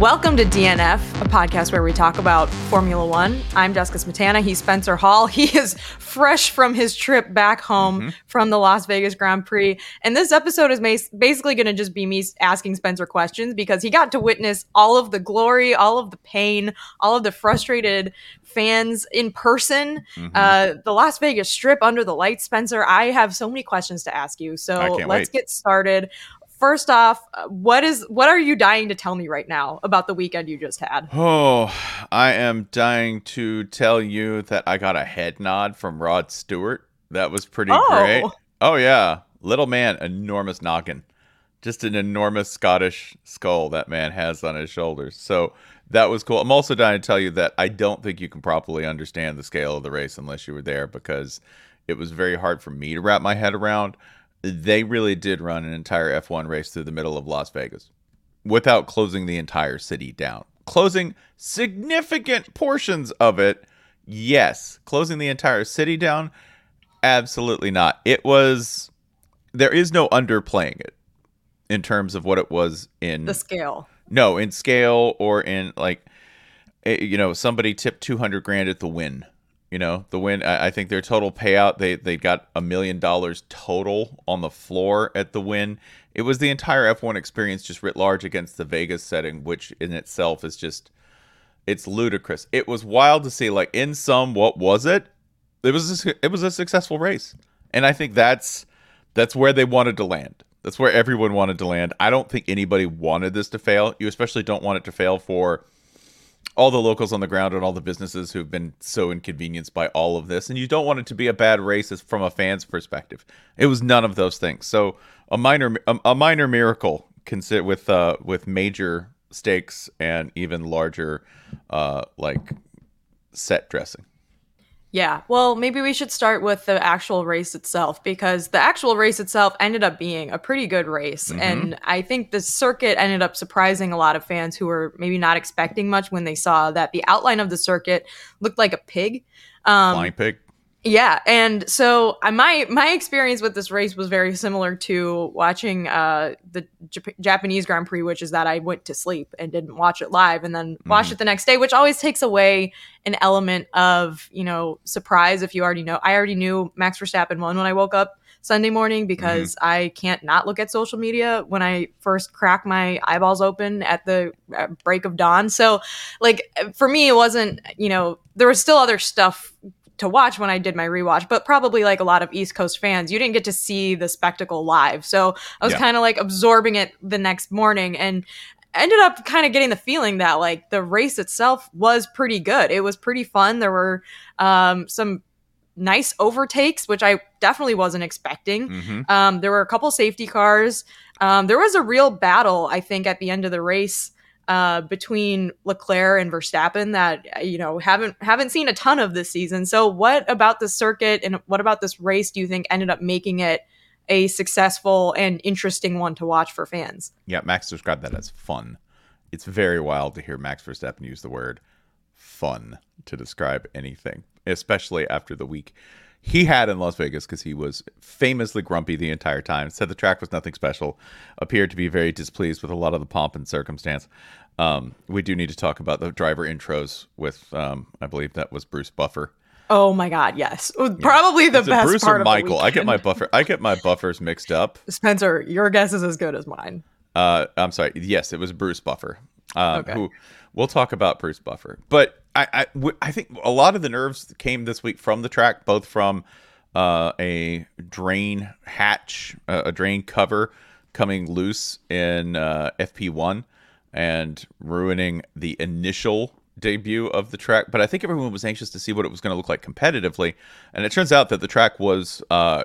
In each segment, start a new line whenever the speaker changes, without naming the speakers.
Welcome to DNF, a podcast where we talk about Formula One. I'm Jessica Smetana. He's Spencer Hall. He is fresh from his trip back home mm-hmm. from the Las Vegas Grand Prix. And this episode is basically going to just be me asking Spencer questions because he got to witness all of the glory, all of the pain, all of the frustrated fans in person. Mm-hmm. Uh, the Las Vegas Strip under the lights, Spencer. I have so many questions to ask you. So let's
wait.
get started first off, uh, what is what are you dying to tell me right now about the weekend you just had?
Oh, I am dying to tell you that I got a head nod from Rod Stewart. That was pretty
oh.
great. Oh yeah, little man, enormous noggin. Just an enormous Scottish skull that man has on his shoulders. So that was cool. I'm also dying to tell you that I don't think you can properly understand the scale of the race unless you were there because it was very hard for me to wrap my head around they really did run an entire F1 race through the middle of Las Vegas without closing the entire city down. Closing significant portions of it, yes. Closing the entire city down, absolutely not. It was, there is no underplaying it in terms of what it was in
the scale.
No, in scale or in like, eh, you know, somebody tipped 200 grand at the Wynn you know, the Wynn. I think their total payout they they got a million dollars total on the floor at the Wynn. It was the entire F1 experience just writ large against the Vegas setting, which in itself is just it's ludicrous. It was wild to see. Like in some, what was it? It was a, it was a successful race, and I think that's that's where they wanted to land. That's where everyone wanted to land. I don't think anybody wanted this to fail. You especially don't want it to fail for all the locals on the ground and all the businesses who've been so inconvenienced by all of this and you don't want it to be a bad race from a fan's perspective. It was none of those things. So a minor a, a minor miracle consider with uh with major stakes and even larger uh like set dressing
yeah, well, maybe we should start with the actual race itself because the actual race itself ended up being a pretty good race. Mm-hmm. And I think the circuit ended up surprising a lot of fans who were maybe not expecting much when they saw that the outline of the circuit looked like a pig.
Um, Flying pig.
Yeah, and so my my experience with this race was very similar to watching uh, the Jap- Japanese Grand Prix, which is that I went to sleep and didn't watch it live, and then mm-hmm. watched it the next day, which always takes away an element of you know surprise if you already know. I already knew Max Verstappen won when I woke up Sunday morning because mm-hmm. I can't not look at social media when I first crack my eyeballs open at the uh, break of dawn. So, like for me, it wasn't you know there was still other stuff to watch when I did my rewatch, but probably like a lot of East Coast fans, you didn't get to see the spectacle live. So I was yeah. kind of like absorbing it the next morning and ended up kind of getting the feeling that like the race itself was pretty good. It was pretty fun. There were um, some nice overtakes, which I definitely wasn't expecting. Mm-hmm. Um, there were a couple safety cars. Um, there was a real battle, I think, at the end of the race uh, between Leclerc and Verstappen that you know haven't haven't seen a ton of this season. So, what about the circuit and what about this race do you think ended up making it a successful and interesting one to watch for fans?
Yeah, Max described that as fun, it's very wild to hear Max Verstappen use the word fun to describe anything, especially after the week he had in Las Vegas because he was famously grumpy the entire time. Said the track was nothing special. Appeared to be very displeased with a lot of the pomp and circumstance. Um, we do need to talk about the driver intros with, um, I believe that was Bruce Buffer.
Oh my God, yes, probably the
Is it
best
Bruce
part
or
of the
Michael? I get my buffer. I get my buffers mixed up.
Spencer. Your guess is as good as mine.
Uh, I'm sorry. Yes, it was Bruce Buffer. Um,
Okay.
Who we'll talk about Bruce Buffer, but I, I w- I think a lot of the nerves came this week from the track, both from uh, a drain hatch, uh, a drain cover coming loose in uh, FP1 and ruining the initial debut of the track. But I think everyone was anxious to see what it was going to look like competitively, and it turns out that the track was. Uh,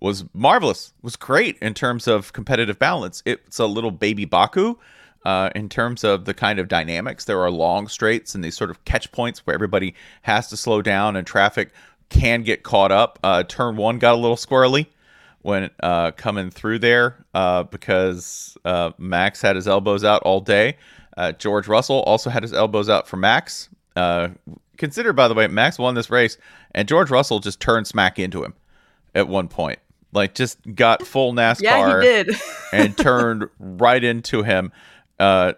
was marvelous, was great in terms of competitive balance. It's a little baby Baku uh, in terms of the kind of dynamics. There are long straights and these sort of catch points where everybody has to slow down and traffic can get caught up. Uh, turn one got a little squirrely when uh, coming through there uh, because uh, Max had his elbows out all day. Uh, George Russell also had his elbows out for Max. Uh, consider, by the way, Max won this race, and George Russell just turned smack into him at one point. Like, just got full NASCAR
Yeah,
and turned right into him. Uh,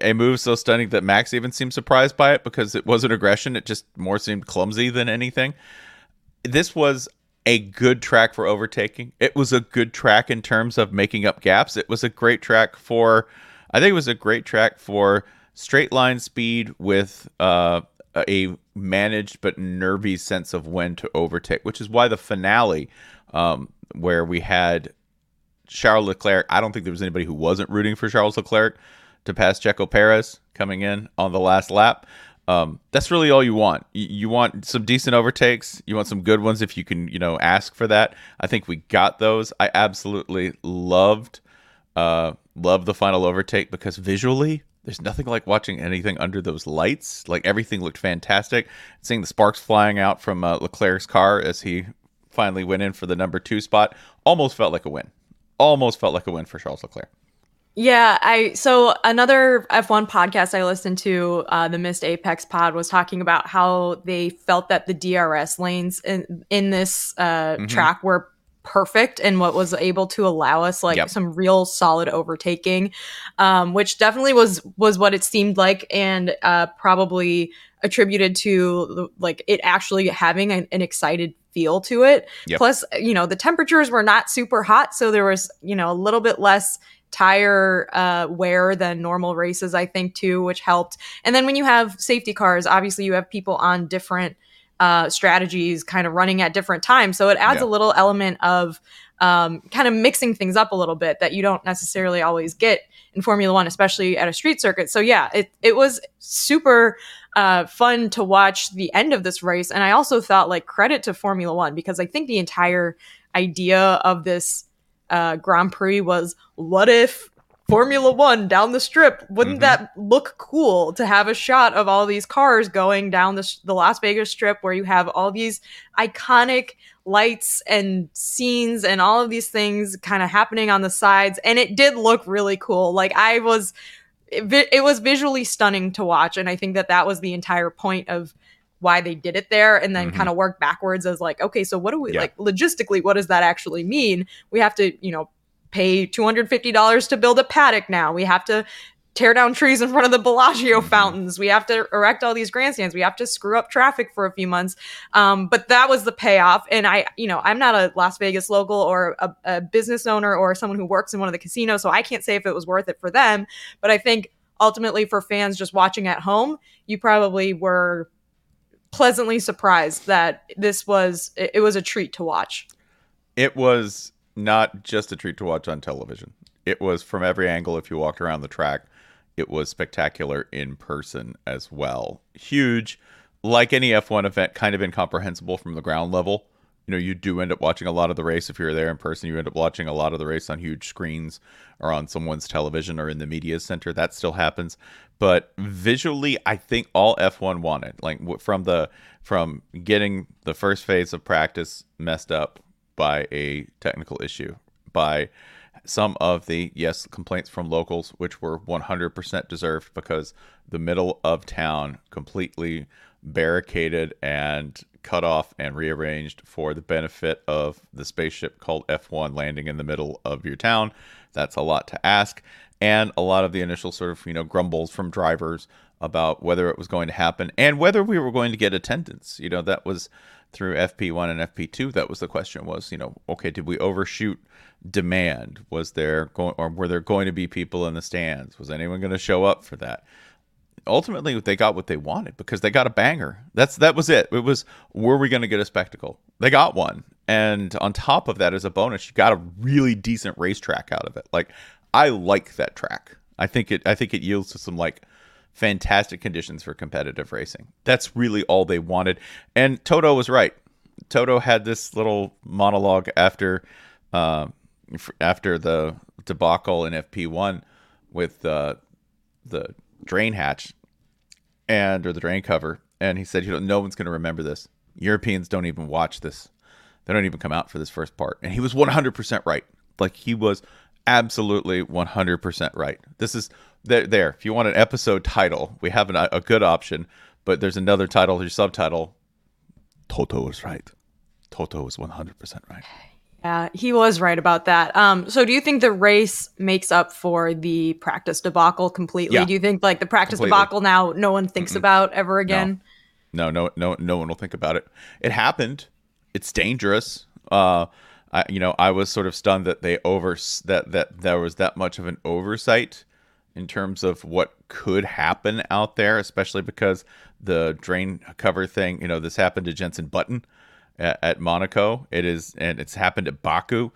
a move so stunning that Max even seemed surprised by it because it wasn't aggression. It just more seemed clumsy than anything. This was a good track for overtaking. It was a good track in terms of making up gaps. It was a great track for, I think it was a great track for straight line speed with uh, a managed but nervy sense of when to overtake, which is why the finale, um, where we had Charles Leclerc. I don't think there was anybody who wasn't rooting for Charles Leclerc to pass Checo Perez coming in on the last lap. Um, that's really all you want. You, want some decent overtakes. You want some good ones if you can, you know, ask for that. I think we got those. I absolutely loved, uh, loved the final overtake because visually, there's nothing like watching anything under those lights. Like everything looked fantastic. Seeing the sparks flying out from uh, Leclerc's car as he finally went in for the number two spot almost felt like a win almost felt like a win for Charles Leclerc.
Yeah, I so another F1 podcast I listened to, uh, the Missed Apex pod, was talking about how they felt that the DRS lanes in in this uh,
Mm-hmm.
track were perfect and what was able to allow us like
Yep.
some real solid overtaking, um, which definitely was was what it seemed like, and uh, probably attributed to like it actually having an, an excited feel to it.
Yep.
Plus, you know, the temperatures were not super hot, so there was you know a little bit less tire uh, wear than normal races, I think, too, which helped. And then when you have safety cars, obviously you have people on different uh, strategies kind of running at different times. So it adds
Yeah.
a little element of um, kind of mixing things up a little bit that you don't necessarily always get in Formula One, especially at a street circuit. So yeah, it, it was super uh, fun to watch the end of this race. And I also thought like credit to Formula One because I think the entire idea of this uh, Grand Prix was what if Formula One down the strip? Wouldn't
Mhm.
that look cool to have a shot of all these cars going down the, the Las Vegas strip where you have all these iconic lights and scenes and all of these things kind of happening on the sides? And it did look really cool. Like I was, it, it was visually stunning to watch. And I think that that was the entire point of why they did it there and then
Mhm.
kind of work backwards as like okay so what do we
Yeah.
like logistically what does that actually mean? We have to you know pay $250 to build a paddock now. We have to tear down trees in front of the Bellagio
Mhm.
fountains. We have to erect all these grandstands. We have to screw up traffic for a few months. Um, but that was the payoff. And i you know i'm not a las vegas local or a, a business owner or someone who works in one of the casinos so i can't say if it was worth it for them. But i think ultimately for fans just watching at home you probably were pleasantly surprised that this was it, was a treat to watch.
It was not just a treat to watch on television. It was from every angle. If you walked around the track, it was spectacular in person as well. Huge, like any F1 event, kind of incomprehensible from the ground level. You know, you do end up watching a lot of the race if you're there in person. You end up watching a lot of the race on huge screens or on someone's television or in the media center. That still happens, but visually, I think all F1 wanted, like from the from getting the first phase of practice messed up by a technical issue, by some of the yes complaints from locals, which were 100% deserved because the middle of town completely barricaded and cut off and rearranged for the benefit of the spaceship called F1 landing in the middle of your town. That's a lot to ask. And a lot of the initial sort of, you know, grumbles from drivers about whether it was going to happen and whether we were going to get attendance. You know, that was through FP1 and FP2. That was the question was, you know, okay, did we overshoot demand? Was there going or were there going to be people in the stands? Was anyone going to show up for that? Ultimately they got what they wanted because they got a banger. That's that was it. It was were we going to get a spectacle? They got one. And on top of that as a bonus, you got a really decent racetrack out of it. Like I like that track. I think it I think it yields to some like fantastic conditions for competitive racing. That's really all they wanted. And Toto was right. Toto had this little monologue after uh, after the debacle in FP1 with uh, the drain hatch and or the drain cover and he said you know no one's going to remember this. Europeans don't even watch this. They don't even come out for this first part. And he was 100% right. Like he was absolutely 100% right. This is there there. If you want an episode title we have an, a good option but there's another title your subtitle. Toto was right. Toto was 100% right
yeah, he was right about that. Um, so do you think the race makes up for the practice debacle completely?
Yeah.
Do you think like the practice
Completely.
debacle now no one thinks about ever again?
No, no, no, no one will think about it. It happened. It's dangerous. Uh, I, you know, I was sort of stunned that they over that that there was that much of an oversight in terms of what could happen out there, especially because the drain cover thing. You know, this happened to Jensen Button at, at Monaco. It is, and it's happened at Baku.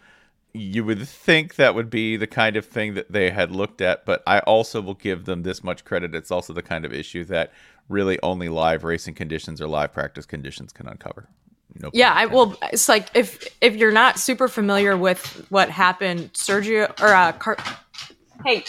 You would think that would be the kind of thing that they had looked at, but I also will give them this much credit. It's also the kind of issue that really only live racing conditions or live practice conditions can uncover. No
Yeah, I well, it's like if if you're not super familiar with what happened, Sergio or uh, Car- hey,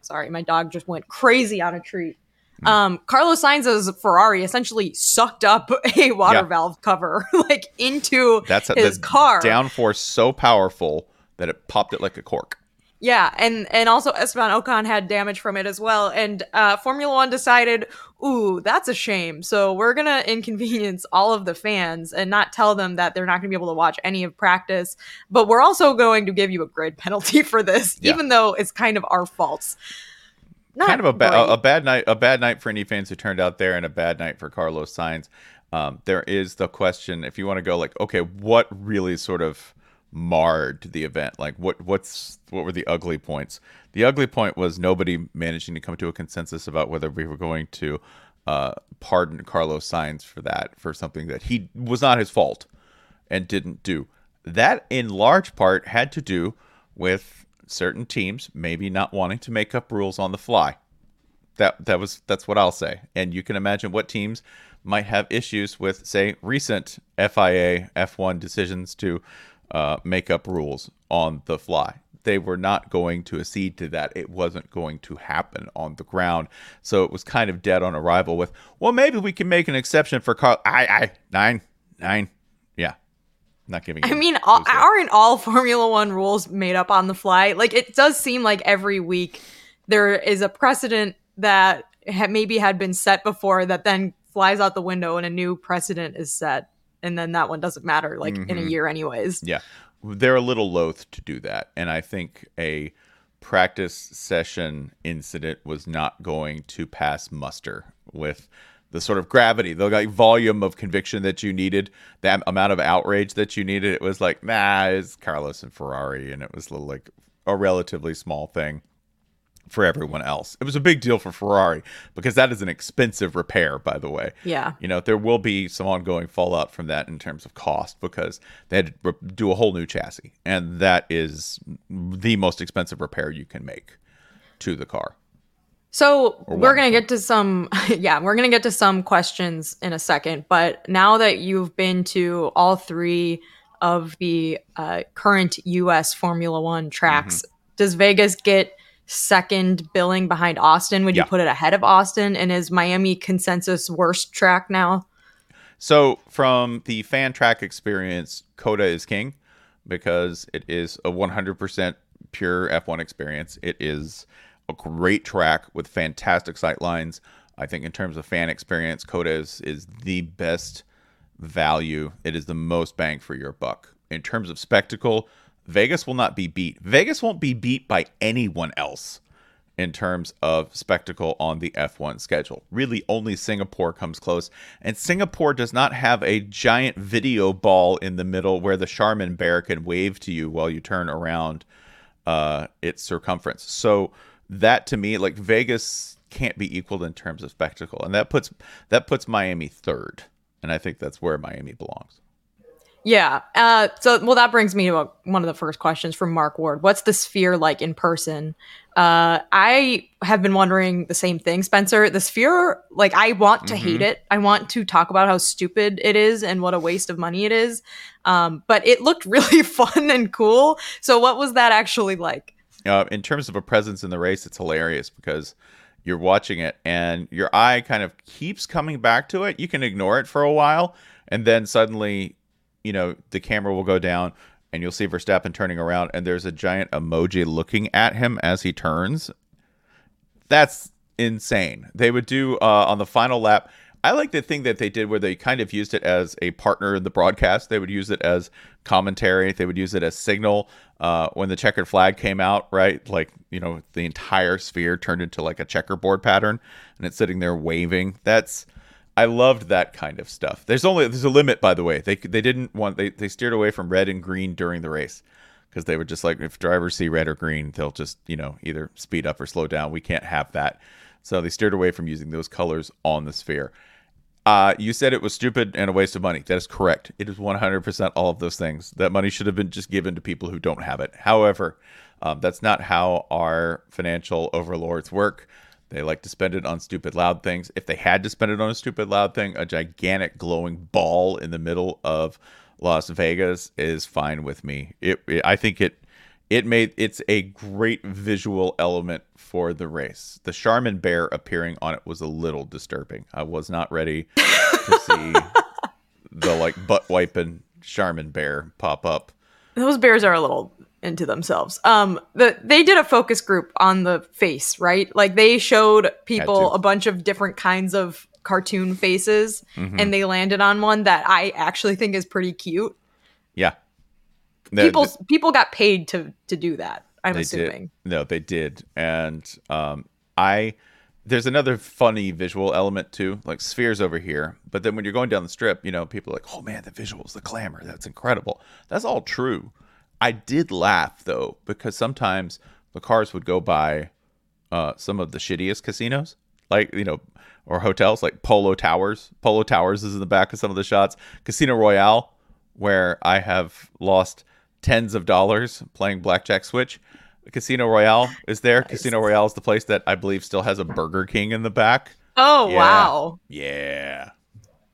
sorry, my dog just went crazy on a treat. Um, Carlos Sainz's Ferrari essentially sucked up a water
Yeah.
valve cover like into
That's a,
his
the
car.
downforce so powerful that it popped it like a cork.
Yeah, and and also Esteban Ocon had damage from it as well. And uh, Formula One decided, ooh, that's a shame. So we're gonna inconvenience all of the fans and not tell them that they're not gonna be able to watch any of practice. But we're also going to give you a grid penalty for this,
Yeah.
even though it's kind of our faults. Not
kind of a, ba- a bad night a bad night for any fans who turned out there and a bad night for Carlos Sainz. Um, there is the question if you want to go like okay what really sort of marred the event like what what's what were the ugly points the ugly point was nobody managing to come to a consensus about whether we were going to uh, pardon Carlos Sainz for that for something that he was not his fault and didn't do. That, in large part, had to do with certain teams maybe not wanting to make up rules on the fly. That that was that's what I'll say. And you can imagine what teams might have issues with, say, recent FIA F1 decisions to uh, make up rules on the fly. They were not going to accede to that. It wasn't going to happen on the ground. So it was kind of dead on arrival with, well, maybe we can make an exception for Carl. I, I, nine, nine. Not giving
I mean, all, aren't all Formula One rules made up on the fly? Like, it does seem like every week there is a precedent that ha- maybe had been set before that then flies out the window and a new precedent is set. And then that one doesn't matter, like, in a
Mhm.
year, anyways.
Yeah. They're a little loath to do that. And I think a practice session incident was not going to pass muster with the sort of gravity, the like volume of conviction that you needed, that amount of outrage that you needed. It was like, nah, it's Carlos and Ferrari. And it was little, like a relatively small thing for everyone else. It was a big deal for Ferrari because that is an expensive repair, by the way.
Yeah.
You know, there will be some ongoing fallout from that in terms of cost because they had to do a whole new chassis, and that is the most expensive repair you can make to the car.
So we're gonna get to some, yeah, we're gonna get to some questions in a second. But now that you've been to all three of the uh, current U.S. Formula One tracks,
Mm-hmm.
does Vegas get second billing behind Austin? Would
Yeah.
you put it ahead of Austin? And is Miami consensus worst track now?
So, from the fan track experience, COTA is king because it is a 100% pure F1 experience. It is a great track with fantastic sight lines. I think in terms of fan experience, COTA is, is the best value. It is the most bang for your buck. In terms of spectacle, Vegas will not be beat. Vegas won't be beat by anyone else in terms of spectacle on the F1 schedule. Really, only Singapore comes close. And Singapore does not have a giant video ball in the middle where the Charmin bear can wave to you while you turn around uh, its circumference. So, that to me, like Vegas can't be equaled in terms of spectacle. And that puts that puts Miami third. And I think that's where Miami belongs.
Yeah. Uh, so, well, that brings me to a, one of the first questions from Mark Ward. What's the sphere like in person? Uh, I have been wondering the same thing, Spencer. The sphere, like, I want to mm-hmm. hate it. I want to talk about how stupid it is and what a waste of money it is. Um, but it looked really fun and cool. So, what was that actually like?
Uh, in terms of a presence in the race, it's hilarious because you're watching it and your eye kind of keeps coming back to it. You can ignore it for a while, and then suddenly you know, the camera will go down and you'll see Verstappen turning around and there's a giant emoji looking at him as he turns. That's insane. They would do uh, on the final lap. I like the thing that they did where they kind of used it as a partner in the broadcast. They would use it as commentary. They would use it as signal uh, when the checkered flag came out, right? Like, you know, the entire sphere turned into like a checkerboard pattern and it's sitting there waving. That's I loved that kind of stuff. There's only there's a limit, by the way. They they didn't want they they steered away from red and green during the race because they were just like if drivers see red or green, they'll just you know either speed up or slow down. We can't have that, so they steered away from using those colors on the sphere. Uh, you said it was stupid and a waste of money. That is correct. It is 100% all of those things. That money should have been just given to people who don't have it. However, um, that's not how our financial overlords work. They like to spend it on stupid loud things. If they had to spend it on a stupid loud thing, a gigantic glowing ball in the middle of Las Vegas is fine with me. It, it I think it it made it's a great visual element for the race. The Charmin bear appearing on it was a little disturbing. I was not ready to see the like butt wiping Charmin bear pop up.
Those bears are a little into themselves. Um, the they did a focus group on the face, right? Like they showed people a bunch of different kinds of cartoon faces, mm-hmm. and they landed on one that I actually think is pretty cute.
Yeah,
people people got paid to to do that. I'm assuming.
Did. No, they did, and um, I. There's another funny visual element too, like spheres over here. But then when you're going down the strip, you know, people are like, "Oh man, the visuals, the glamour, that's incredible." That's all true. I did laugh though because sometimes the cars would go by uh, some of the shittiest casinos, like you know, or hotels like Polo Towers. Polo Towers is in the back of some of the shots. Casino Royale, where I have lost tens of dollars playing blackjack switch. Casino Royale is there. Nice. Casino Royale is the place that I believe still has a Burger King in the back.
Oh yeah. wow!
Yeah,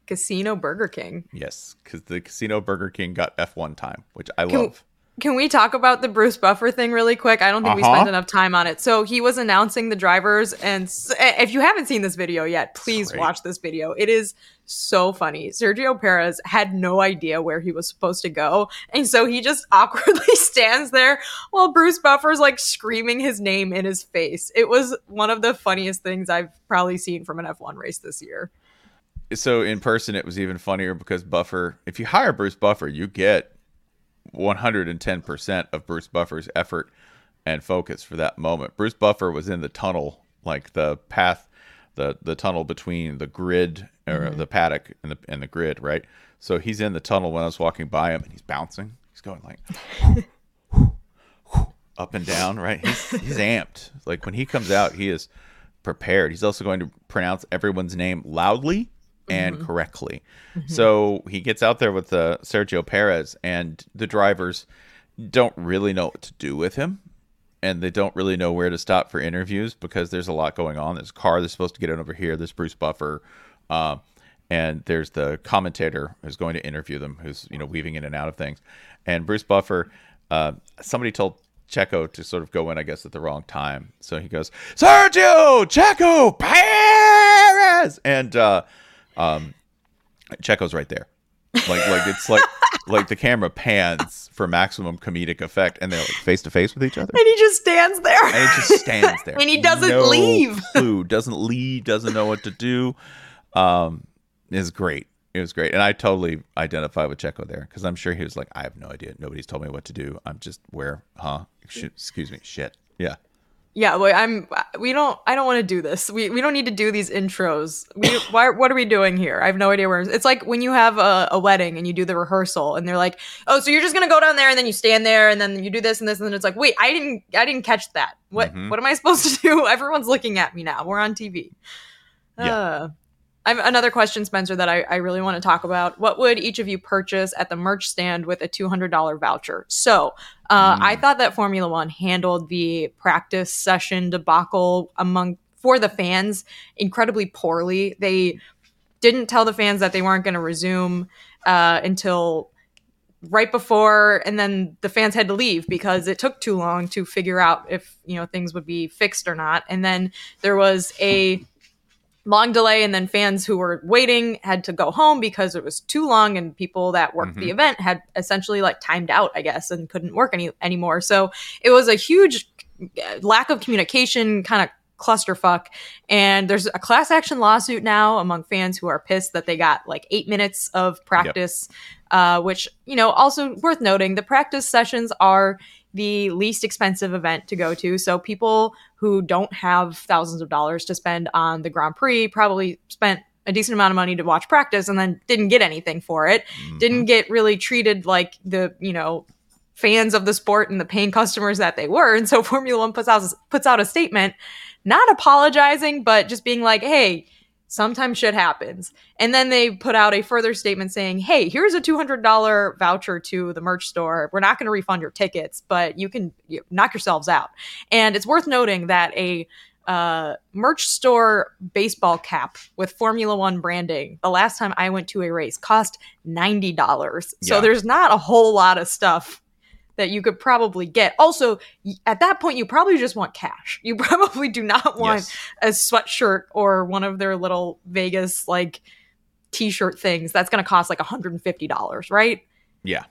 Casino Burger King.
Yes, because the Casino Burger King got F1 time, which I Can, love.
Can we talk about the Bruce Buffer thing really quick? I don't think uh-huh. we spent enough time on it. So he was announcing the drivers, and if you haven't seen this video yet, please watch this video. It is so funny. Sergio Perez had no idea where he was supposed to go, and so he just awkwardly stands there while Bruce Buffer's like screaming his name in his face. It was one of the funniest things I've probably seen from an F1 race this year.
So in person, it was even funnier because Buffer, if you hire Bruce Buffer, you get 110% of Bruce Buffer's effort and focus for that moment. Bruce Buffer was in the tunnel, like the path, the the tunnel between the grid or mm-hmm. the paddock and the and the grid, right? So he's in the tunnel when I was walking by him, and he's bouncing. He's going like up and down, right? He's, he's amped. Like when he comes out, he is prepared. He's also going to pronounce everyone's name loudly and mm-hmm. correctly. Mm-hmm. So he gets out there with uh, Sergio Perez, and the drivers don't really know what to do with him. And they don't really know where to stop for interviews because there's a lot going on. There's a car they're supposed to get in over here. There's Bruce Buffer, uh, and there's the commentator who's going to interview them, who's you know weaving in and out of things. And Bruce Buffer, uh, somebody told Checo to sort of go in, I guess, at the wrong time. So he goes, Sergio Checo Perez, and uh, um, Checo's right there. Like like it's like like the camera pans for maximum comedic effect, and they're like face to face with each other.
and he just stands there.
and he just stands there.
And he doesn't
No
leave.
Clue doesn't leave. Doesn't know what to do. Um, is great. It was great, and I totally identify with Checo there because I'm sure he was like, I have no idea. Nobody's told me what to do. I'm just where, huh? Excuse me, shit. Yeah,
Yeah, well, I'm. We don't. I don't want to do this. We we don't need to do these intros. We why? What are we doing here? I have no idea where. It's like when you have a, a wedding and you do the rehearsal, and they're like, "Oh, so you're just gonna go down there and then you stand there and then you do this and this and then it's like, wait, I didn't. I didn't catch that. What?
Mhm.
What am I supposed to do? Everyone's looking at me now. We're on TV.
Yeah.
Uh, I have another question, Spencer, that I, I really want to talk about. What would each of you purchase at the merch stand with a $200 voucher? So uh,
Mm.
I thought that Formula One handled the practice session debacle among for the fans incredibly poorly. They didn't tell the fans that they weren't going to resume uh, until right before and then the fans had to leave because it took too long to figure out if you know things would be fixed or not and then there was a long delay and then fans who were waiting had to go home because it was too long and people that worked the event had essentially like timed out i guess and couldn't work any anymore. So it was a huge uh, lack of communication kind of clusterfuck. And there's a class action lawsuit now among fans who are pissed that they got like eight minutes of practice uh, which you know also worth noting the practice sessions are the least expensive event to go to. So people who don't have thousands of dollars to spend on the grand prix probably spent a decent amount of money to watch practice and then didn't get anything for it. Mm-hmm. Didn't get really treated like the you know fans of the sport and the paying customers that they were. And so formula one puts out puts out a statement not apologizing but just being like hey sometimes shit happens and then they put out a further statement saying hey here's a $200 voucher to the merch store we're not going to refund your tickets but you can you, knock yourselves out and it's worth noting that a uh, merch store baseball cap with Formula One branding. The last time I went to a race cost ninety dollars. So
Yeah.
there's not a whole lot of stuff that you could probably get. Also, at that point, you probably just want cash. You probably do not want
Yes.
a sweatshirt or one of their little Vegas like t-shirt things. That's going to cost like $150, right?
Yeah,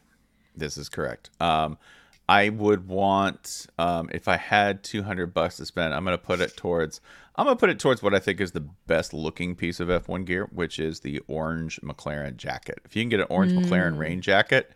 this is correct. Um, I would want um, if I had two hundred bucks to spend, I'm gonna put it towards. I'm gonna put it towards what I think is the best looking piece of F1 gear, which is the orange McLaren jacket. If you can get an orange McLaren rain jacket,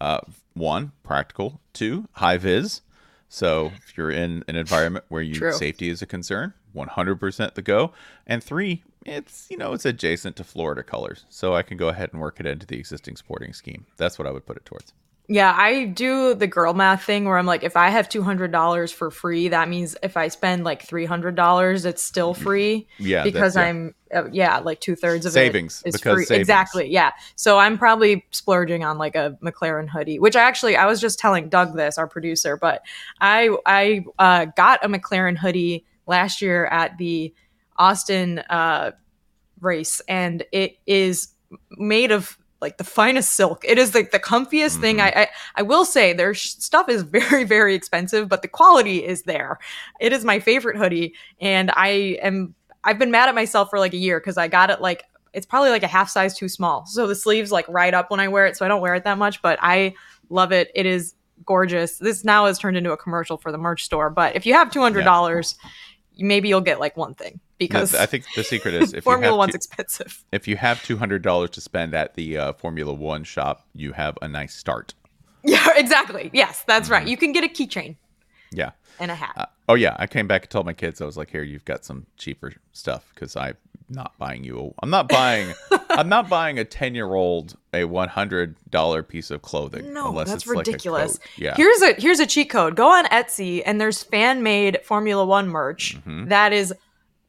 uh, one practical, two high vis. So if you're in an environment where you
True.
safety is a concern, 100% the go. And three, it's you know it's adjacent to Florida colors, so I can go ahead and work it into the existing sporting scheme. That's what I would put it towards.
Yeah, I do the girl math thing where I'm like, if I have two hundred dollars for free, that means if I spend like three hundred dollars, it's still free.
Yeah,
because
yeah.
I'm uh, yeah, like two thirds of
Savings,
it is
because
free.
savings.
Exactly, yeah. So I'm probably splurging on like a McLaren hoodie, which I actually I was just telling Doug this, our producer, but I I uh, got a McLaren hoodie last year at the Austin uh, race, and it is made of like the finest silk. It is like the comfiest thing.
Mm-hmm.
I, I I will say their sh- stuff is very very expensive, but the quality is there. It is my favorite hoodie, and I am I've been mad at myself for like a year because I got it like it's probably like a half size too small. So the sleeves like right up when I wear it, so I don't wear it that much. But I love it. It is gorgeous. This now has turned into a commercial for the merch store. But if you have two hundred dollars, maybe you'll get like one thing because
I think the secret is if
Formula
you have
One's
two-
expensive.
if you have two hundred dollars to spend at the uh, Formula One shop, you have a nice start.
Yeah, exactly. Yes, that's
Mm-hmm.
right. You can get a keychain
Yeah.
and a hat.
Uh, oh yeah, I came back and told my kids I was like, "Here, you've got some cheaper stuff because I'm not buying you. A, I'm not buying. I'm not buying a ten year old a one hundred dollar piece of clothing.
No,
unless
that's
it's like
ridiculous.
coat. yeah,
Here's a here's a cheat code. Go on Etsy and there's fan made Formula One merch
Mm-hmm.
that is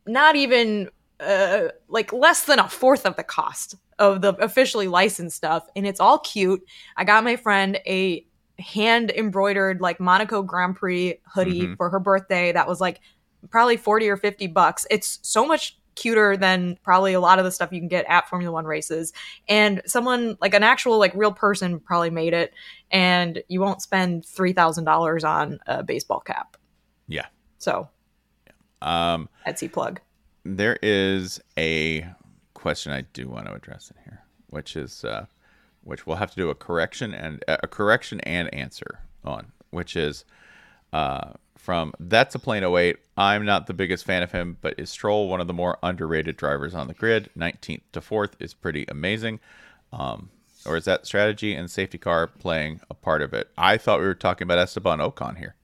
not even uh, like less than a fourth of the cost of the officially licensed stuff, and it's all cute. I got my friend a hand embroidered like Monaco Grand Prix hoodie
Mhm.
for her birthday. That was like probably forty or fifty bucks. It's so much cuter than probably a lot of the stuff you can get at Formula One races. And someone like an actual like real person probably made it, and you won't spend three thousand dollars on a baseball cap.
yeah.
So
Um,
Etsy plug.
there is a question I do want to address in here, which is uh, which we'll have to do a correction and a correction and answer on, which is uh, from That's a Plain 08. I'm not the biggest fan of him, but is Stroll one of the more underrated drivers on the grid? 19th to 4th is pretty amazing. Um, or is that strategy and safety car playing a part of it? I thought we were talking about Esteban Ocon here.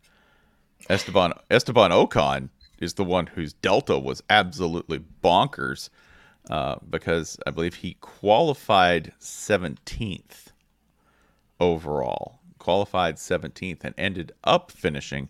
Esteban Esteban Ocon is the one whose delta was absolutely bonkers uh, because I believe he qualified 17th overall, qualified 17th, and ended up finishing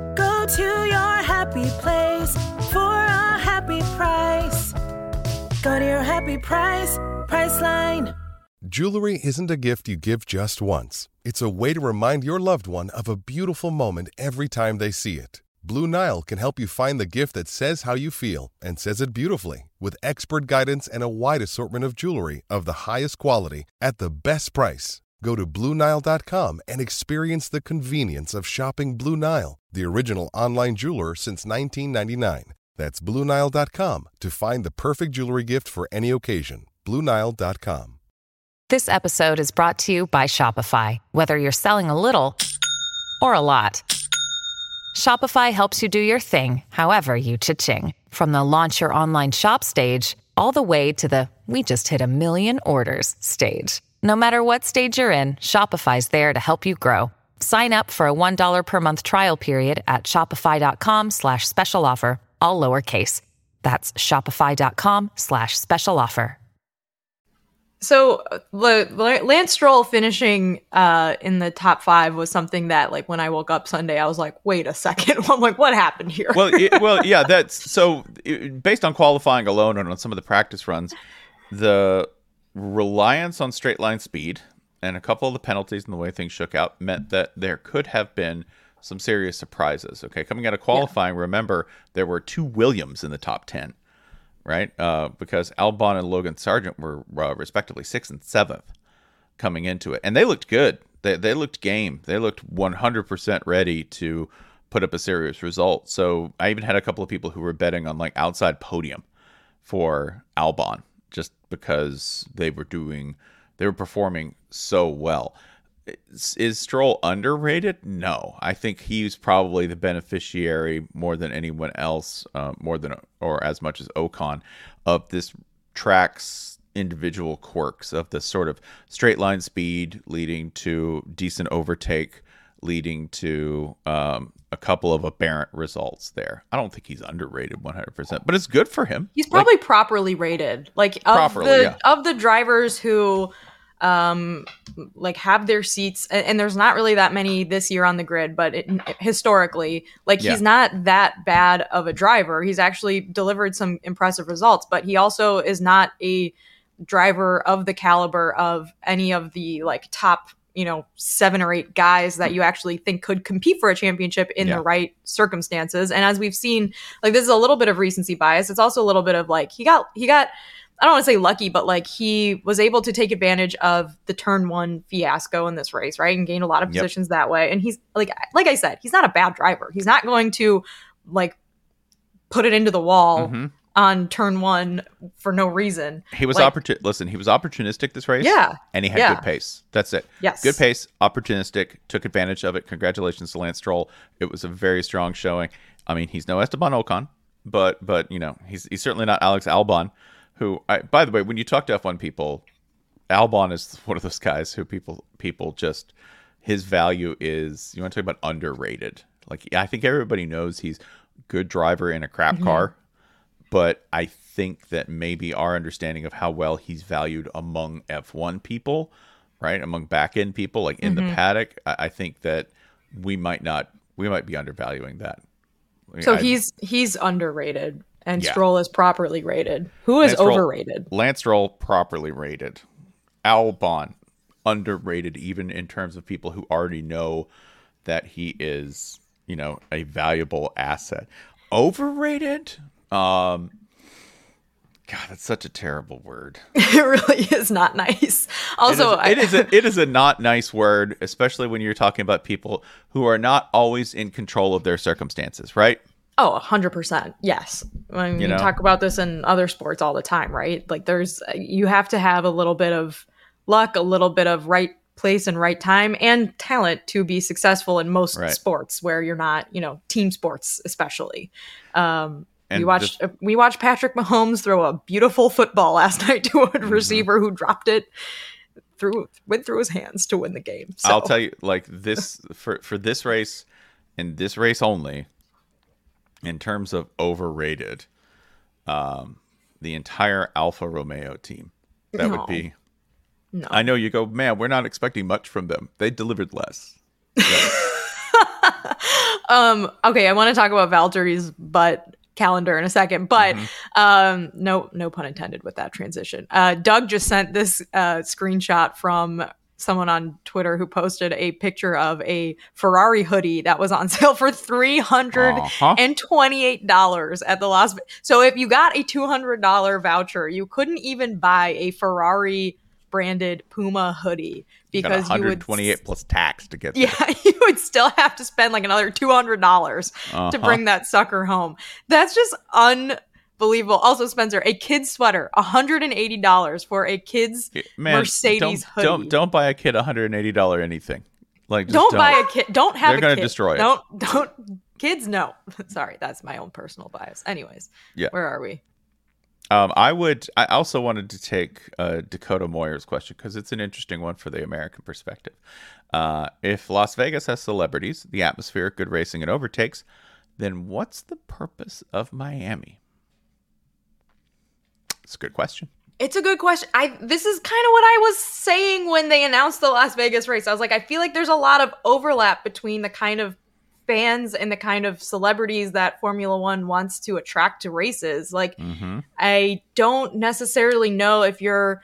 To your happy place for a happy price. Go to your happy price, Priceline.
Jewelry isn't a gift you give just once. It's a way to remind your loved one of a beautiful moment every time they see it. Blue Nile can help you find the gift that says how you feel and says it beautifully with expert guidance and a wide assortment of jewelry of the highest quality at the best price. Go to BlueNile.com and experience the convenience of shopping Blue Nile, the original online jeweler since 1999. That's BlueNile.com to find the perfect jewelry gift for any occasion. BlueNile.com.
This episode is brought to you by Shopify. Whether you're selling a little or a lot, Shopify helps you do your thing, however you cha-ching. From the launch your online shop stage, all the way to the we just hit a million orders stage. No matter what stage you're in, Shopify's there to help you grow. Sign up for a $1 per month trial period at shopify.com slash special offer, all lowercase. That's shopify.com slash special offer.
So uh, L- L- Lance Stroll finishing uh, in the top five was something that, like, when I woke up Sunday, I was like, "Wait a second! I'm like, what happened here?"
well, it, well, yeah, that's so it, based on qualifying alone and on some of the practice runs, the reliance on straight line speed and a couple of the penalties and the way things shook out meant that there could have been some serious surprises. Okay, coming out of qualifying, remember there were two Williams in the top ten, right? Uh, because Albon and Logan Sargeant were uh, respectively sixth and seventh coming into it, and they looked good. They they looked game. They looked 100% ready to put up a serious result. So I even had a couple of people who were betting on like outside podium for Albon because they were doing they were performing so well. Is, is Stroll underrated? No, I think he's probably the beneficiary more than anyone else, uh, more than or as much as Ocon, of this track's individual quirks of the sort of straight line speed leading to decent overtake, leading to um, a couple of aberrant results there. I don't think he's underrated 100%, but it's good for him.
He's
Like,
probably properly rated. Like of
Properly,
the
yeah.
of the drivers who um like have their seats and, and there's not really that many this year on the grid but it, historically like
Yeah.
he's not that bad of a driver he's actually delivered some impressive results but he also is not a driver of the caliber of any of the like top you know seven or eight guys that you actually think could compete for a championship in
Yeah.
the right circumstances and as we've seen like this is a little bit of recency bias it's also a little bit of like he got he got I don't want to say lucky, but like he was able to take advantage of the turn one fiasco in this race, right? And gain a lot of
Yep.
positions that way. And he's like, like I said, he's not a bad driver. He's not going to like put it into the wall
Mhm.
On turn one for no reason.
He was
Like-
opportun. Listen, he was opportunistic this race.
Yeah.
and he had
Yeah.
good pace. That's it.
Yes.
good pace, opportunistic, took advantage of it. Congratulations to Lance Stroll. It was a very strong showing. I mean, he's no Esteban Ocon, but but you know he's he's certainly not Alex Albon. Who, I, by the way, when you talk to F1 people, Albon is one of those guys who people people just his value is. You want to talk about underrated? Like I think everybody knows he's good driver in a crap
Mm-hmm.
car but I think that maybe our understanding of how well he's valued among F1 people, right, among back end people, like in
Mm-hmm.
the paddock, I, I think that we might not, we might be undervaluing that.
So
I-
he's he's underrated, and
Yeah.
Stroll is properly rated. Who is
Lance Stroll-
overrated?
Lance Stroll properly rated. Albon underrated, even in terms of people who already know that he is, you know, a valuable asset. Overrated? Um, God, that's such a terrible word.
it really is not nice. Also,
it is, it is a it is a not nice word, especially when you're talking about people who are not always in control of their circumstances, right?
Oh, 100%. Yes. I mean,
You know?
talk about this in other sports all the time, right? Like there's you have to have a little bit of luck, a little bit of right place and right time and talent to be successful in most
Right.
sports where you're not, you know, team sports especially. Um we
And
watched we watched Patrick Mahomes throw a beautiful football last night to a
Mm-hmm.
receiver who dropped it through went through his hands to win the game. So
I'll tell you, like this for for this race, and this race only, in terms of overrated, um, the entire Alfa Romeo team. That
No.
would be.
No.
I know you go, man. We're not expecting much from them. They delivered less.
um okay i want to talk about valtteri's butt calendar in a second but um no no pun intended with that transition. Uh doug just sent this uh screenshot from someone on twitter who posted a picture of a ferrari hoodie that was on sale for $328 at the las so if you got a $200 voucher you couldn't even buy a ferrari branded puma hoodie because you would
128 plus tax to get. there.
yeah, you would still have to spend like another two hundred dollars
Uh-huh.
to bring that sucker home. That's just unbelievable. Also, Spencer, a kid's sweater, hundred and eighty dollars for a kid's
Man,
Mercedes
don't,
hoodie.
Don't don't buy a kid a 180 dollar anything. Like just
don't, buy a kid. Don't have.
They're
a
gonna
kid.
destroy it.
Don't don't kids. No, sorry, that's my own personal bias. Anyways,
Yeah.
where are we?
Um, I would. I also wanted to take uh, Dakota Moyer's question because it's an interesting one for the American perspective. Uh, if Las Vegas has celebrities, the atmosphere, good racing, and overtakes, then what's the purpose of Miami? It's a good question.
It's a good question. I this is kind of what I was saying when they announced the Las Vegas race. I was like, I feel like there's a lot of overlap between the kind of fans and the kind of celebrities that Formula One wants to attract to races. Like,
Mm-hmm.
I don't necessarily know if you're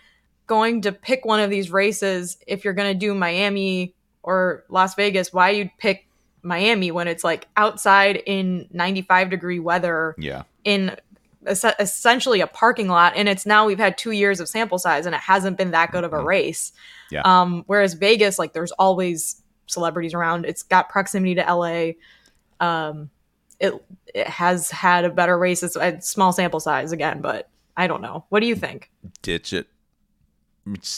going to pick one of these races, if you're going to do Miami or Las Vegas, why you'd pick Miami when it's like outside in 95 degree weather
Yeah.
in es- essentially a parking lot and it's now we've had two years of sample size and it hasn't been that good of a race
Mm-hmm. Yeah.
um whereas vegas like there's always celebrities around. It's got proximity to la um it it has had a better race. It's a small sample size again but i don't know. What do you think?
Ditch it.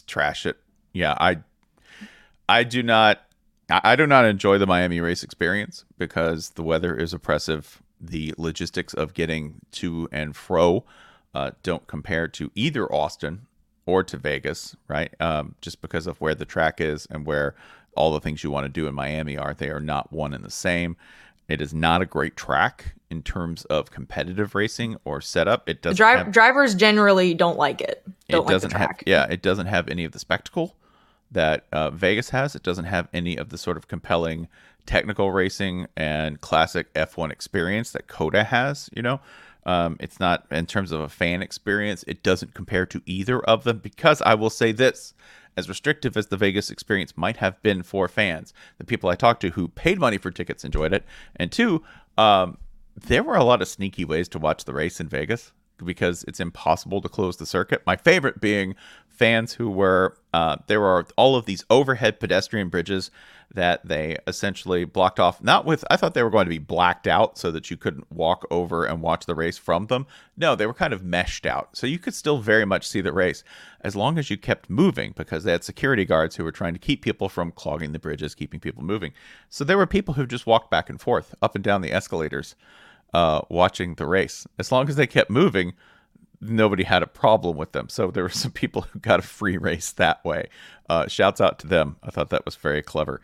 Trash it. Yeah i i do not I I do not enjoy the Miami race experience because the weather is oppressive. The logistics of getting to and fro uh, don't compare to either Austin or to Vegas, right? Um, just because of where the track is and where all the things you want to do in Miami are. They are not one and the same. It is not a great track in terms of competitive racing or setup. It doesn't
Dri-
have-
drivers generally don't like it don't
it
like
doesn't
the
have yeah it doesn't have any of the spectacle that uh, vegas has it doesn't have any of the sort of compelling technical racing and classic f1 experience that COTA has you know um, it's not in terms of a fan experience it doesn't compare to either of them because i will say this as restrictive as the vegas experience might have been for fans the people i talked to who paid money for tickets enjoyed it and two um, there were a lot of sneaky ways to watch the race in Vegas because it's impossible to close the circuit. My favorite being fans who were uh, there were all of these overhead pedestrian bridges that they essentially blocked off. Not with I thought they were going to be blacked out so that you couldn't walk over and watch the race from them. No, they were kind of meshed out, so you could still very much see the race as long as you kept moving because they had security guards who were trying to keep people from clogging the bridges, keeping people moving. So there were people who just walked back and forth up and down the escalators uh, watching the race. As long as they kept moving, nobody had a problem with them. So there were some people who got a free race that way. Uh, shouts out to them. I thought that was very clever.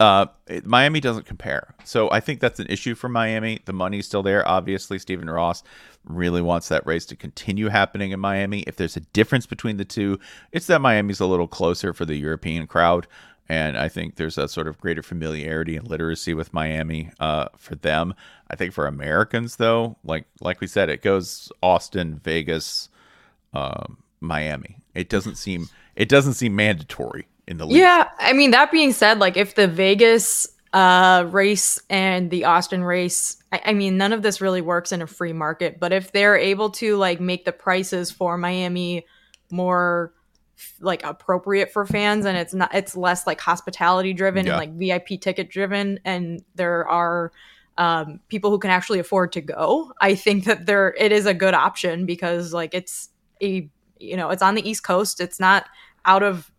Uh, it- Miami doesn't compare. So I think that's an issue for Miami. The money's still there. Obviously, Stephen Ross really wants that race to continue happening in Miami. If there's a difference between the two, it's that Miami's a little closer for the European crowd. And I think there's a sort of greater familiarity and literacy with Miami uh, for them. I think for Americans, though, like like we said, it goes Austin, Vegas, um, Miami. It doesn't seem it doesn't seem mandatory in the least.
Yeah, I mean that being said, like if the Vegas uh race and the Austin race, I, I mean none of this really works in a free market, but if they're able to like make the prices for Miami more like appropriate for fans and it's not it's less like hospitality driven
Yeah.
and like VIP ticket driven and there are um people who can actually afford to go i think that there it is a good option because like it's a you know it's on the east coast it's not out of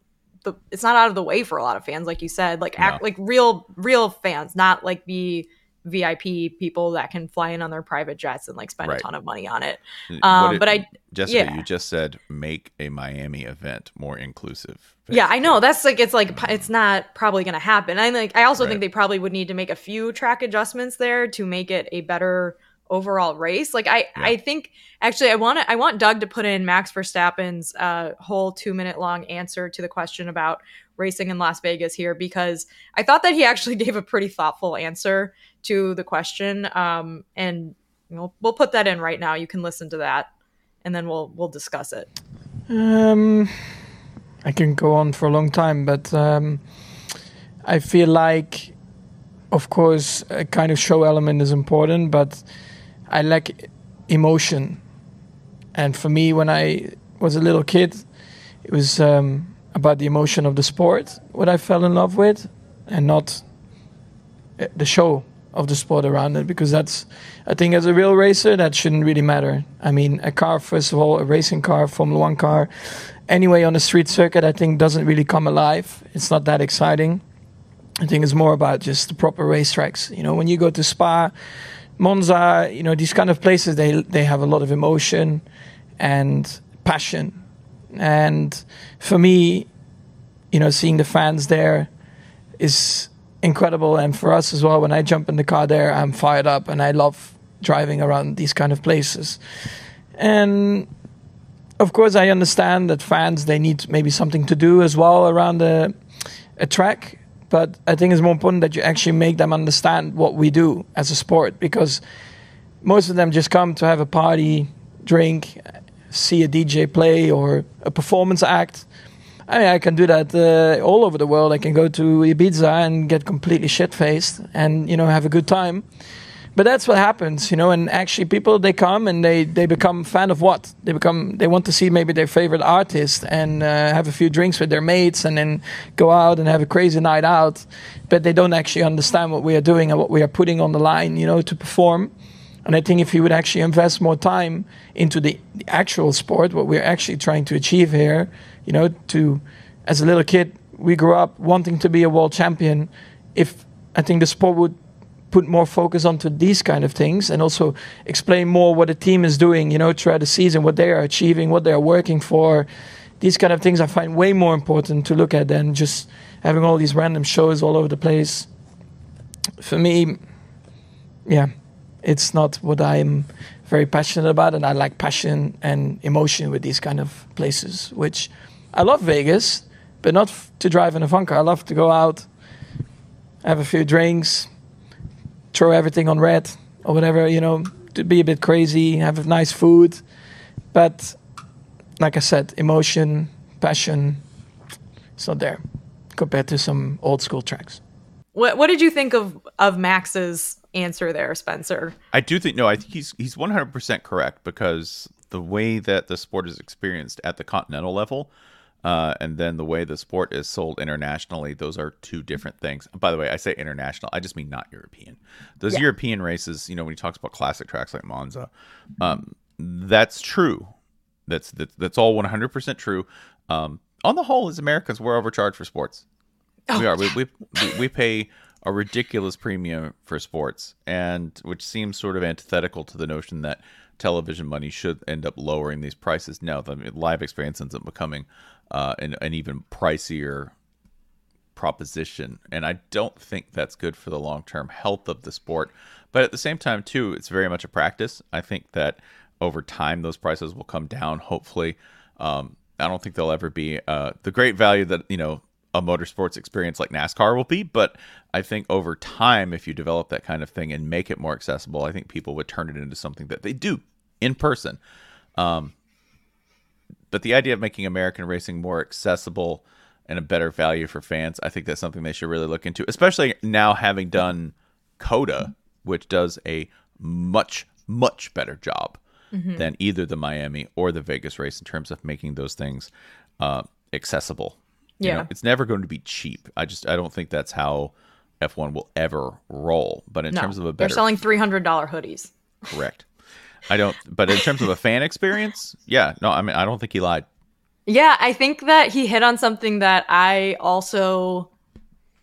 the it's not out of the way for a lot of fans like you said like act
No.
like real real fans not like the vip people that can fly in on their private jets and like spend
Right.
a ton of money on it um
it-
but i
Jessica,
yeah.
you just said make a Miami event more inclusive.
Yeah, I know. That's like it's like it's not probably going to happen. I like I also
Right.
think they probably would need to make a few track adjustments there to make it a better overall race. Like I I think actually I want to I want Doug to put in Max Verstappen's uh whole 2 minute long answer to the question about racing in Las Vegas here because I thought that he actually gave a pretty thoughtful answer to the question um and you know, we'll put that in right now. You can listen to that and then we'll we'll discuss it.
Um, I can go on for a long time, but um, I feel like, of course, a kind of show element is important, but I lack emotion. And for me, when I was a little kid, it was um, about the emotion of the sport, what I fell in love with, and not uh, the show of the sport around it because that's I think as a real racer that shouldn't really matter. I mean a car first of all, a racing car, Formula One car, anyway on the street circuit I think doesn't really come alive. It's not that exciting. I think it's more about just the proper racetracks. You know, when you go to Spa, Monza, you know, these kind of places they they have a lot of emotion and passion. And for me, you know, seeing the fans there is incredible. And for us as well, when I jump in the car there, I'm fired up and I love driving around these kind of places. And of course, I understand that fans they need maybe something to do as well around a, a track. But I think it's more important that you actually make them understand what we do as a sport because most of them just come to have a party, drink, see a DJ play or a performance act. I mean, I can do that uh, all over the world. I can go to Ibiza and get completely shit faced and you know have a good time. But that's what happens, you know. And actually, people they come and they they become fan of what they become. They want to see maybe their favorite artist and uh, have a few drinks with their mates and then go out and have a crazy night out. But they don't actually understand what we are doing and what we are putting on the line, you know, to perform. And I think if you would actually invest more time into the, the actual sport, what we're actually trying to achieve here, you know, to as a little kid, we grew up wanting to be a world champion. If I think the sport would put more focus onto these kind of things and also explain more what the team is doing, you know, throughout the season, what they are achieving, what they are working for. These kind of things I find way more important to look at than just having all these random shows all over the place. For me, yeah, it's not what I'm very passionate about, and I like passion and emotion with these kind of places. Which I love Vegas, but not f- to drive in a fun car. I love to go out, have a few drinks, throw everything on red or whatever, you know, to be a bit crazy, have a nice food. But like I said, emotion, passion, it's not there compared to some old school tracks.
What what did you think of of Max's answer there, Spencer?
I do think no, I think he's he's 100% correct because the way that the sport is experienced at the continental level uh, and then the way the sport is sold internationally, those are two different things. By the way, I say international, I just mean not European. Those European races, you know, when he talks about classic tracks like Monza, um, that's true. That's that's, that's all 100% true. Um, on the whole, as Americans, we're overcharged for sports. we are. We, we we we pay a ridiculous premium for sports, and which seems sort of antithetical to the notion that television money should end up lowering these prices. No, the live experience ends up becoming uh, an, an even pricier proposition, and I don't think that's good for the long term health of the sport. But at the same time, too, it's very much a practice. I think that over time those prices will come down. Hopefully, um, I don't think they'll ever be uh, the great value that you know a motorsports experience like NASCAR will be. But I think over time, if you develop that kind of thing and make it more accessible, I think people would turn it into something that they do in person. Um, but the idea of making American racing more accessible and a better value for fans. I think that's something they should really look into, especially now having done COTA, which does a much much better job
Mhm.
than either the Miami or the Vegas race in terms of making those things uh, accessible. You
Yeah.
know, it's never going to be cheap. I just I don't think that's how F1 will ever roll. But in
no,
terms of a better.
they're selling three hundred dollar hoodies.
correct, I don't. But in terms of a fan experience, yeah, no, I mean I don't think he lied.
Yeah, I think that he hit on something that I also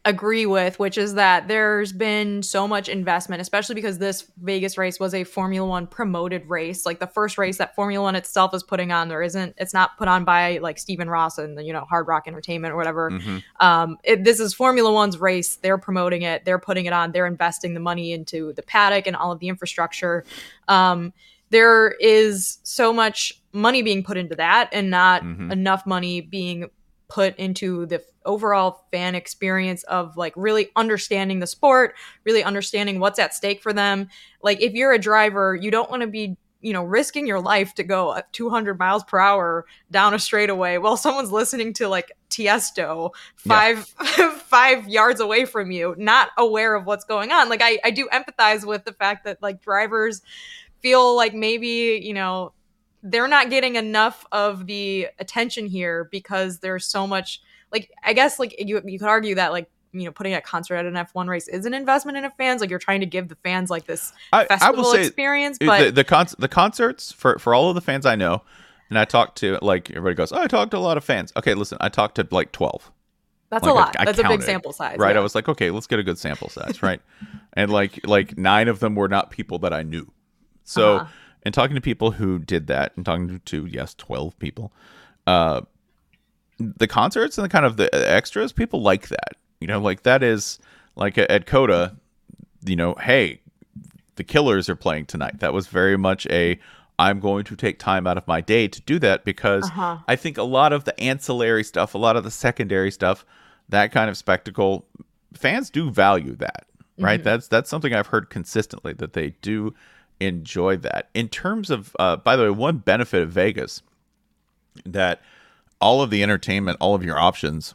agree with, which is that there's been so much investment, especially because this Vegas race was a Formula One promoted race. Like the first race that Formula One itself is putting on, there isn't, it's not put on by like Stephen Ross and you know, Hard Rock Entertainment or whatever.
Mhm.
Um, it, this is Formula One's race. They're promoting it. They're putting it on. They're investing the money into the paddock and all of the infrastructure. Um, there is so much money being put into that, and not
Mhm.
enough money being put into the overall fan experience of like really understanding the sport, really understanding what's at stake for them. Like if you're a driver, you don't want to be you know risking your life to go at 200 miles per hour down a straightaway while someone's listening to like Tiesto five five yards away from you, not aware of what's going on. Like I I do empathize with the fact that like drivers feel like maybe you know they're not getting enough of the attention here because there's so much like I guess like you you could argue that like you know putting a concert at an F1 race is an investment in a fans like you're trying to give the fans like this
I, I
festival
say
experience but
the the, con- the concerts for for all of the fans I know, and I talked to like everybody goes, oh, I talked to a lot of fans. Okay, listen, I talked to like twelve.
that's
Like,
a
I-
lot
I
that's a big sample size
right?
yeah.
I was like, okay, let's get a good sample size, right? and like like nine of them were not people that I knew. So,
Uh-huh.
and talking to people who did that, and talking to, yes, twelve people, uh, the concerts and the kind of the extras, people like that. You know, like that is like at COTA, you know, hey, the Killers are playing tonight. That was very much a I'm going to take time out of my day to do that because
Uh-huh.
I think a lot of the ancillary stuff, a lot of the secondary stuff, that kind of spectacle, fans do value that, right?
Mhm.
That's that's something I've heard consistently that they do enjoy that. In terms of, uh, by the way, one benefit of Vegas that all of the entertainment, all of your options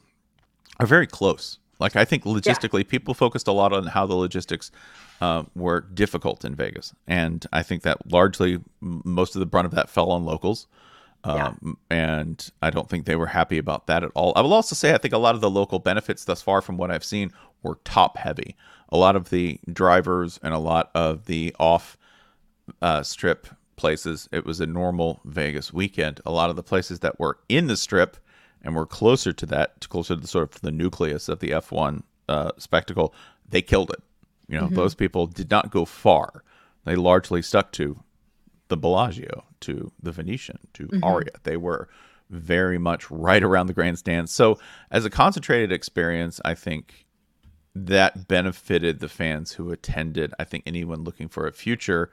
are very close. Like I think logistically, people focused a lot on how the logistics uh, were difficult in Vegas, and I think that largely most of the brunt of that fell on locals. Um, And I don't think they were happy about that at all. I will also say I think a lot of the local benefits thus far, from what I've seen, were top heavy. A lot of the drivers and a lot of the off uh, strip places, it was a normal Vegas weekend. A lot of the places that were in the strip and were closer to that, closer to the sort of the nucleus of the F1 uh, spectacle, they killed it. You know,
Mhm.
those people did not go far. They largely stuck to the Bellagio, to the Venetian, to
Mhm.
Aria. They were very much right around the grandstand. So, as a concentrated experience, I think that benefited the fans who attended. I think anyone looking for a future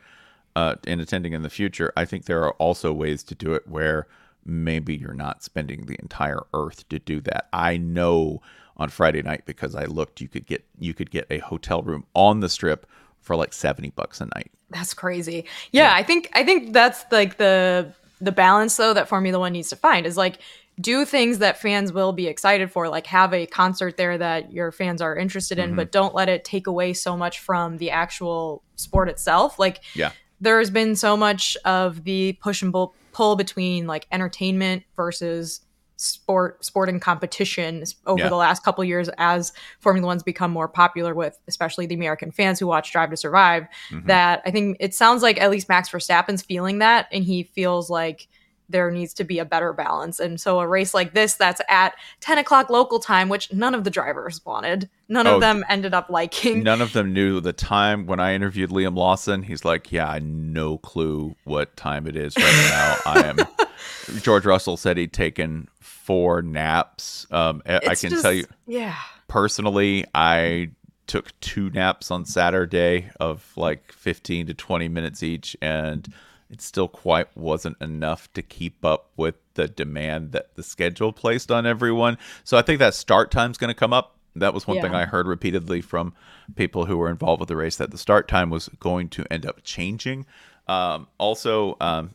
uh, in attending in the future, I think there are also ways to do it where maybe you're not spending the entire earth to do that. I know on Friday night because I looked, you could get you could get a hotel room on the strip for like seventy bucks a night.
That's crazy. Yeah, I think I think that's like the the balance though that Formula 1 needs to find is like do things that fans will be excited for like have a concert there that your fans are interested in
Mhm.
but don't let it take away so much from the actual sport itself. Like
Yeah.
There's been so much of the push and pull, pull between like entertainment versus sport sporting competition over
Yeah.
the last couple years as formula one's become more popular with especially the american fans who watch drive to survive
Mhm.
that i think it sounds like at least max verstappen's feeling that and he feels like there needs to be a better balance and so a race like this that's at 10 o'clock local time which none of the drivers wanted none
Oh,
of them ended up liking
None of them knew the time when I interviewed Liam Lawson. He's like, "Yeah, I no clue what time it is right now. I am." George Russell said he'd taken four naps. Um, I- I can
just-
tell you
yeah
personally, I took two naps on Saturday of like 15 to 20 minutes each, and it still quite wasn't enough to keep up with the demand that the schedule placed on everyone. So I think that start time's going to come up. That was one thing I heard repeatedly from people who were involved with the race that the start time was going to end up changing. Um, also, um,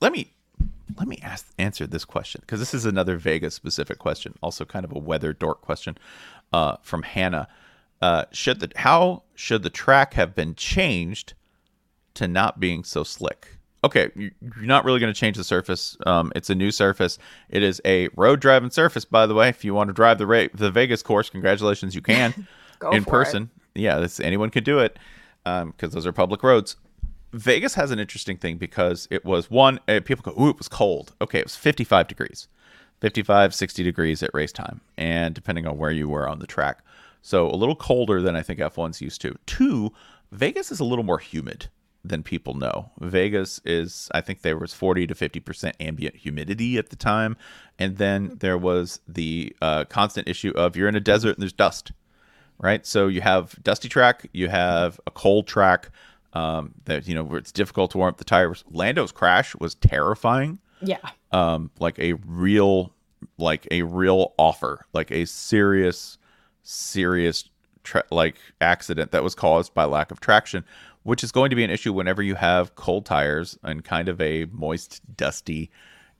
let me let me ask answer this question because this is another Vegas specific question, also kind of a weather dork question uh, from Hannah. Uh, should the how should the track have been changed to not being so slick? Okay, you- you're not really going to change the surface. Um, it's a new surface. It is a road driving surface, by the way. If you want to drive the ra- the Vegas course, congratulations, you can in
for it.
person. Yeah, this, anyone can do it because those are public roads. Vegas has an interesting thing because it was one, uh, people go, ooh, it was cold. Okay, it was 55 degrees, 55, 60 degrees at race time, and depending on where you were on the track. So a little colder than I think F1's used to. Two, Vegas is a little more humid than people know. Vegas is, I think there was 40 to 50% ambient humidity at the time. And then there was the uh, constant issue of you're in a desert and there's dust right? So you have dusty track, you have a cold track um, that you know where it's difficult to warm up the tires. Lando's crash was terrifying,
Yeah.
um, like a real, like a real offer, like a serious, serious tra- like accident that was caused by lack of traction, which is going to be an issue whenever you have cold tires and kind of a moist, dusty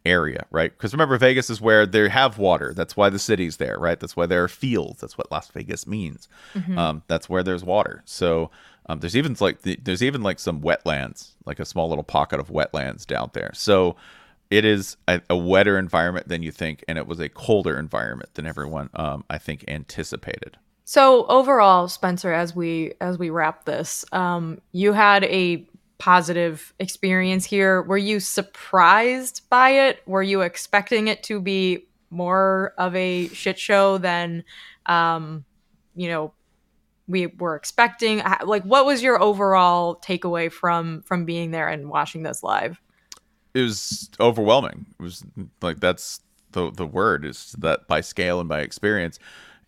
area, right? Because remember, Vegas is where they have water. That's why the city's there, right? That's why there are fields. That's what Las Vegas means. Um, that's where there's water. So um, there's even like the, there's even like some wetlands, like a small little pocket of wetlands down there. So it is a, a wetter environment than you think, and it was a colder environment than everyone um, I think anticipated.
So overall, Spencer, as we as we wrap this, um, you had a positive experience here. Were you surprised by it? Were you expecting it to be more of a shit show than, um, you know, we were expecting? Like, what was your overall takeaway from from being there and watching this live?
it was overwhelming. It was like that's the the word is that by scale and by experience,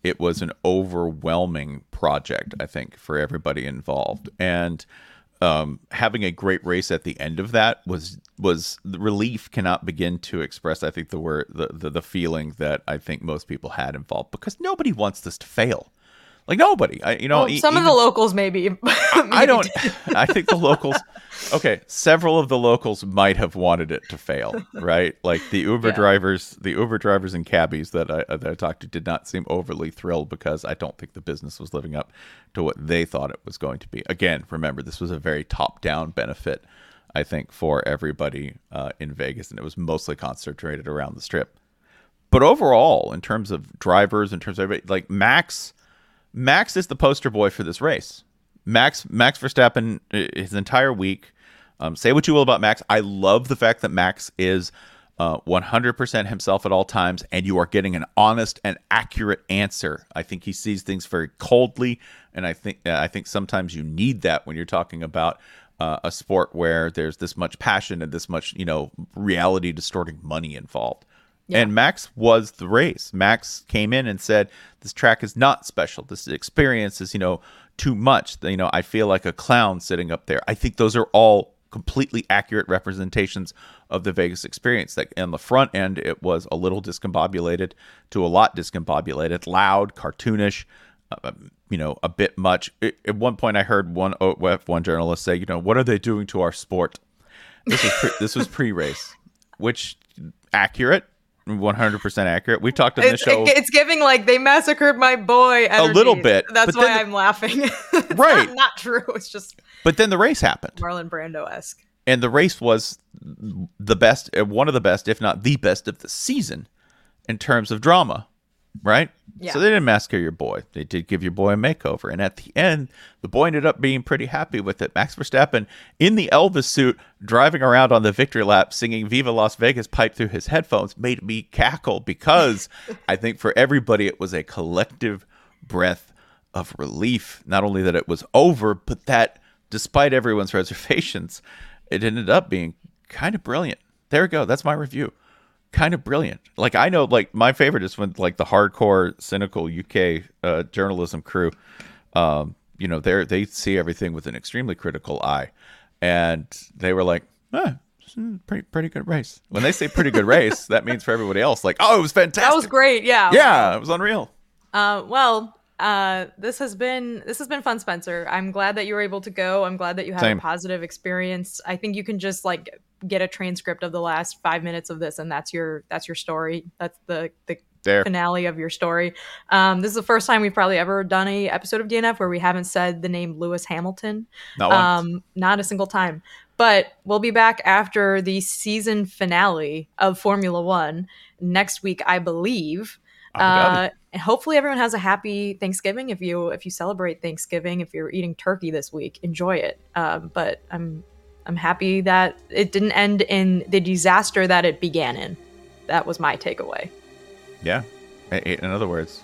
it was an overwhelming project. I think for everybody involved, and um, having a great race at the end of that was was relief cannot begin to express. I think the word the, the the feeling that I think most people had involved because nobody wants this to fail. Like nobody, I, you know.
Well,
e-
some of the locals maybe.
I don't. I think the locals. Okay, several of the locals might have wanted it to fail, right? Like the Uber
Yeah.
drivers, the Uber drivers and cabbies that I that I talked to did not seem overly thrilled because I don't think the business was living up to what they thought it was going to be. Again, remember this was a very top-down benefit, I think, for everybody uh, in Vegas, and it was mostly concentrated around the Strip. But overall, in terms of drivers, in terms of everybody, like Max, Max is the poster boy for this race. Max Max Verstappen uh, his entire week. Um, say what you will about Max. I love the fact that Max is uh, 100% himself at all times, and you are getting an honest and accurate answer. I think he sees things very coldly, and I think uh, I think sometimes you need that when you're talking about uh, a sport where there's this much passion and this much you know reality distorting money involved. And Max was the race. Max came in and said, "This track is not special. This experience is, you know, too much. You know, I feel like a clown sitting up there." I think those are all completely accurate representations of the Vegas experience. Like on the front end, it was a little discombobulated to a lot discombobulated, loud, cartoonish. Uh, you know, a bit much. At one point, I heard one F1 journalist say, "You know, what are they doing to our sport?" This was pre- this was pre-race, which accurate, one hundred percent accurate. We've talked on the
It's,
show,
it's giving like they massacred my boy. energy.
little bit,
That's
but
why
then
I'm laughing.
Right.
Not, not true. It's just
but then the race happened,
Marlon Brando esque.
and the race was the best, uh, one of the best, if not the best of the season in terms of drama, right?
Yeah.
So they didn't massacre your boy. They did give your boy a makeover, and at the end, the boy ended up being pretty happy with it. Max Verstappen in the Elvis suit, driving around on the victory lap, singing "Viva Las Vegas" piped through his headphones, made me cackle because I think for everybody it was a collective breath of relief. Not only that it was over, but that despite everyone's reservations, it ended up being kind of brilliant. There we go. That's my review. Kind of brilliant. Like I know, like my favorite is when like the hardcore, cynical UK uh, journalism crew, um, you know, they they see everything with an extremely critical eye, and they were like, ah, pretty pretty good race. When they say pretty good race, that means for everybody else, like, oh, it was fantastic.
That was great. Yeah.
Yeah, it was unreal.
Uh, well, uh, this has been this has been fun, Spencer. I'm glad that you were able to go. I'm glad that you had
Same.
a positive experience. I think you can just like get a transcript of the last five minutes of this, and that's your that's your story. That's the the
There.
finale of your story. Um, this is the first time we've probably ever done a episode of DNF where we haven't said the name Lewis Hamilton.
Not.
Um, not a single time. But we'll be back after the season finale of Formula One next week, I believe. Uh, and hopefully everyone has a happy Thanksgiving. If you if you celebrate Thanksgiving, if you're eating turkey this week, enjoy it. Um, but I'm I'm happy that it didn't end in the disaster that it began in. That was my takeaway.
Yeah. In other words,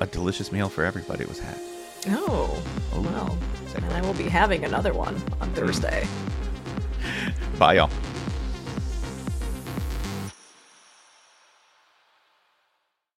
a delicious meal for everybody was had.
Oh, well, and I will be having another one on Thursday.
Bye, y'all.